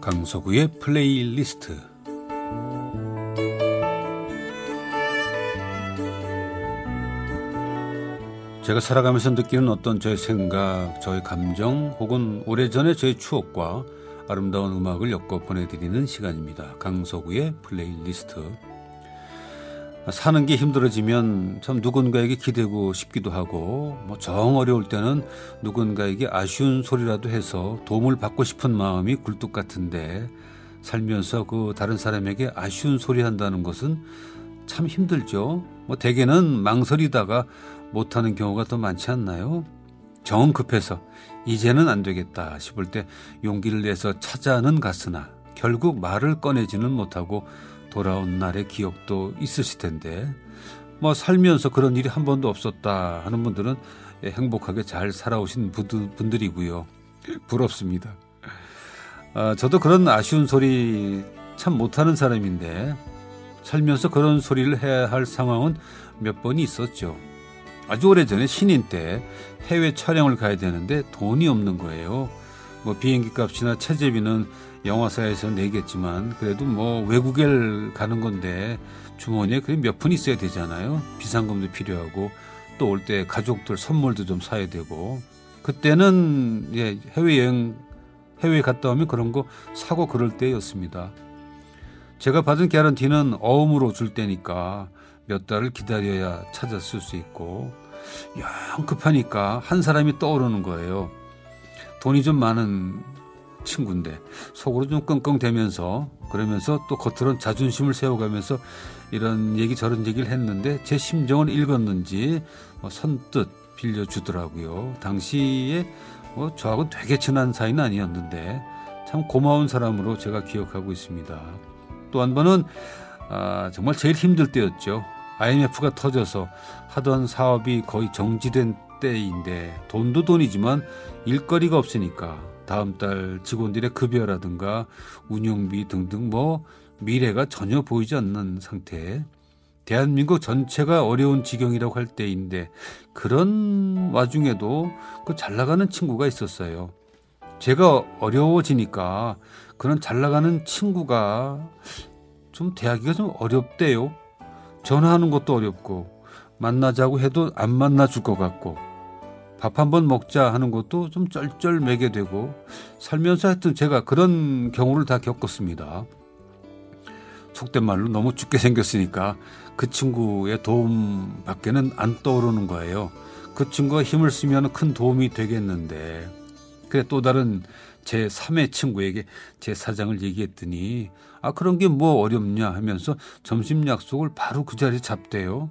강서구의 플레이리스트 제가 살아가면서 느끼는 어떤 저의 생각, 저의 감정 혹은 오래전의 저의 추억과 아름다운 음악을 엮어 보내드리는 시간입니다. 강서구의 플레이리스트 사는 게 힘들어지면 참 누군가에게 기대고 싶기도 하고 뭐 정 어려울 때는 누군가에게 아쉬운 소리라도 해서 도움을 받고 싶은 마음이 굴뚝 같은데 살면서 그 다른 사람에게 아쉬운 소리 한다는 것은 참 힘들죠. 뭐 대개는 망설이다가 못하는 경우가 더 많지 않나요? 정 급해서 이제는 안 되겠다 싶을 때 용기를 내서 찾아는 갔으나 결국 말을 꺼내지는 못하고 돌아온 날의 기억도 있으실 텐데 뭐 살면서 그런 일이 한 번도 없었다 하는 분들은 행복하게 잘 살아오신 분들이고요. 부럽습니다. 아, 저도 그런 아쉬운 소리 참 못하는 사람인데 살면서 그런 소리를 해야 할 상황은 몇 번이 있었죠. 아주 오래전에 신인 때 해외 촬영을 가야 되는데 돈이 없는 거예요. 뭐 비행기 값이나 체제비는 영화사에서 내겠지만 그래도 뭐 외국에 가는 건데 주머니에 그래 몇푼 있어야 되잖아요. 비상금도 필요하고 또 올 때 가족들 선물도 좀 사야 되고 그때는 예, 해외여행 해외 갔다 오면 그런 거 사고 그럴 때였습니다. 제가 받은 개런티는 어음으로 줄 때니까 몇 달을 기다려야 찾았을 수 있고 영 급하니까 한 사람이 떠오르는 거예요. 돈이 좀 많은 친구인데 속으로 좀 끙끙대면서 그러면서 또 겉으로는 자존심을 세워가면서 이런 얘기 저런 얘기를 했는데 제 심정을 읽었는지 뭐 선뜻 빌려주더라고요. 당시에 뭐 저하고 되게 친한 사이는 아니었는데 참 고마운 사람으로 제가 기억하고 있습니다. 또 한 번은 아, 정말 제일 힘들 때였죠. IMF가 터져서 하던 사업이 거의 정지된 때인데 돈도 돈이지만 일거리가 없으니까 다음 달 직원들의 급여라든가 운영비 등등 뭐 미래가 전혀 보이지 않는 상태. 대한민국 전체가 어려운 지경이라고 할 때인데 그런 와중에도 그 잘 나가는 친구가 있었어요. 제가 어려워지니까 그런 잘 나가는 친구가 좀 대하기가 좀 어렵대요. 전화하는 것도 어렵고 만나자고 해도 안 만나줄 것 같고 밥 한 번 먹자 하는 것도 좀 쩔쩔매게 되고 살면서 하여튼 제가 그런 경우를 다 겪었습니다. 속된 말로 너무 죽게 생겼으니까 그 친구의 도움 밖에는 안 떠오르는 거예요. 그 친구가 힘을 쓰면 큰 도움이 되겠는데 그래 또 다른 제 3의 친구에게 제 사장을 얘기했더니 아 그런 게 뭐 어렵냐 하면서 점심 약속을 바로 그 자리에 잡대요.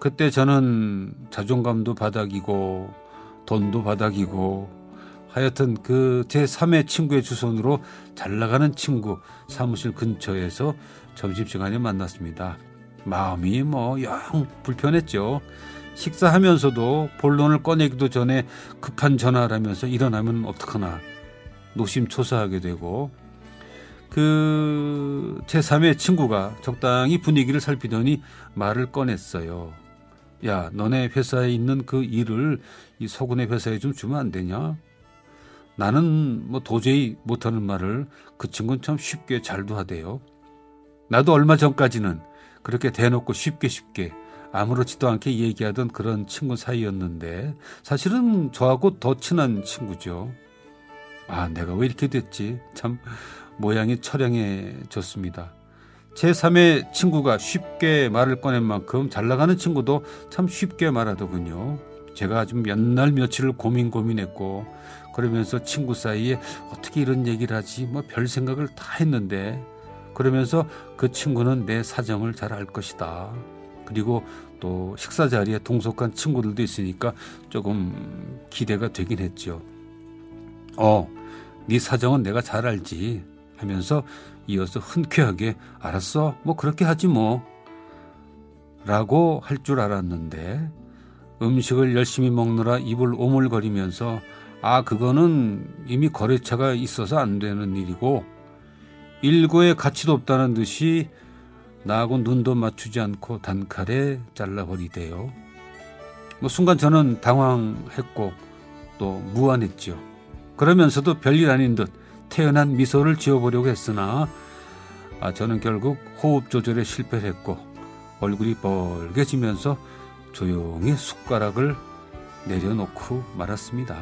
그때 저는 자존감도 바닥이고 돈도 바닥이고 하여튼 그 제 3의 친구의 주선으로 잘 나가는 친구 사무실 근처에서 점심시간에 만났습니다. 마음이 뭐 영 불편했죠. 식사하면서도 본론을 꺼내기도 전에 급한 전화를 하면서 일어나면 어떡하나 노심초사하게 되고 그 제3의 친구가 적당히 분위기를 살피더니 말을 꺼냈어요. 야, 너네 회사에 있는 그 일을 이 서군의 회사에 좀 주면 안 되냐? 나는 뭐 도저히 못하는 말을 그 친구는 참 쉽게 잘도 하대요. 나도 얼마 전까지는 그렇게 대놓고 쉽게 쉽게 아무렇지도 않게 얘기하던 그런 친구 사이였는데 사실은 저하고 더 친한 친구죠. 아, 내가 왜 이렇게 됐지? 참 모양이 처량해졌습니다. 제3의 친구가 쉽게 말을 꺼낸 만큼 잘 나가는 친구도 참 쉽게 말하더군요. 제가 좀 몇 날 며칠을 고민 고민했고 그러면서 친구 사이에 어떻게 이런 얘기를 하지 뭐 별 생각을 다 했는데 그러면서 그 친구는 내 사정을 잘 알 것이다. 그리고 또 식사 자리에 동석한 친구들도 있으니까 조금 기대가 되긴 했죠. 어, 네 사정은 내가 잘 알지 하면서 이어서 흔쾌하게 알았어 뭐 그렇게 하지 뭐 라고 할 줄 알았는데 음식을 열심히 먹느라 입을 오물거리면서 아 그거는 이미 거래처가 있어서 안 되는 일이고 일고의 가치도 없다는 듯이 나하고 눈도 맞추지 않고 단칼에 잘라버리대요. 뭐 순간 저는 당황했고 또 무안했죠. 그러면서도 별일 아닌 듯 태연한 미소를 지어보려고 했으나 아, 저는 결국 호흡 조절에 실패했고 얼굴이 벌개지면서 조용히 숟가락을 내려놓고 말았습니다.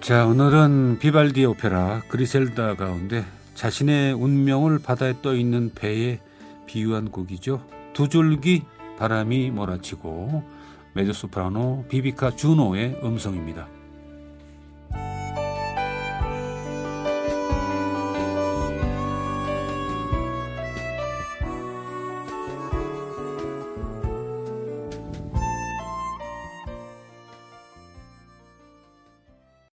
자, 오늘은 비발디 오페라 그리셀다 가운데 자신의 운명을 바다에 떠 있는 배에 비유한 곡이죠. 두 줄기 바람이 몰아치고 메조소프라노 비비카 주노의 음성입니다.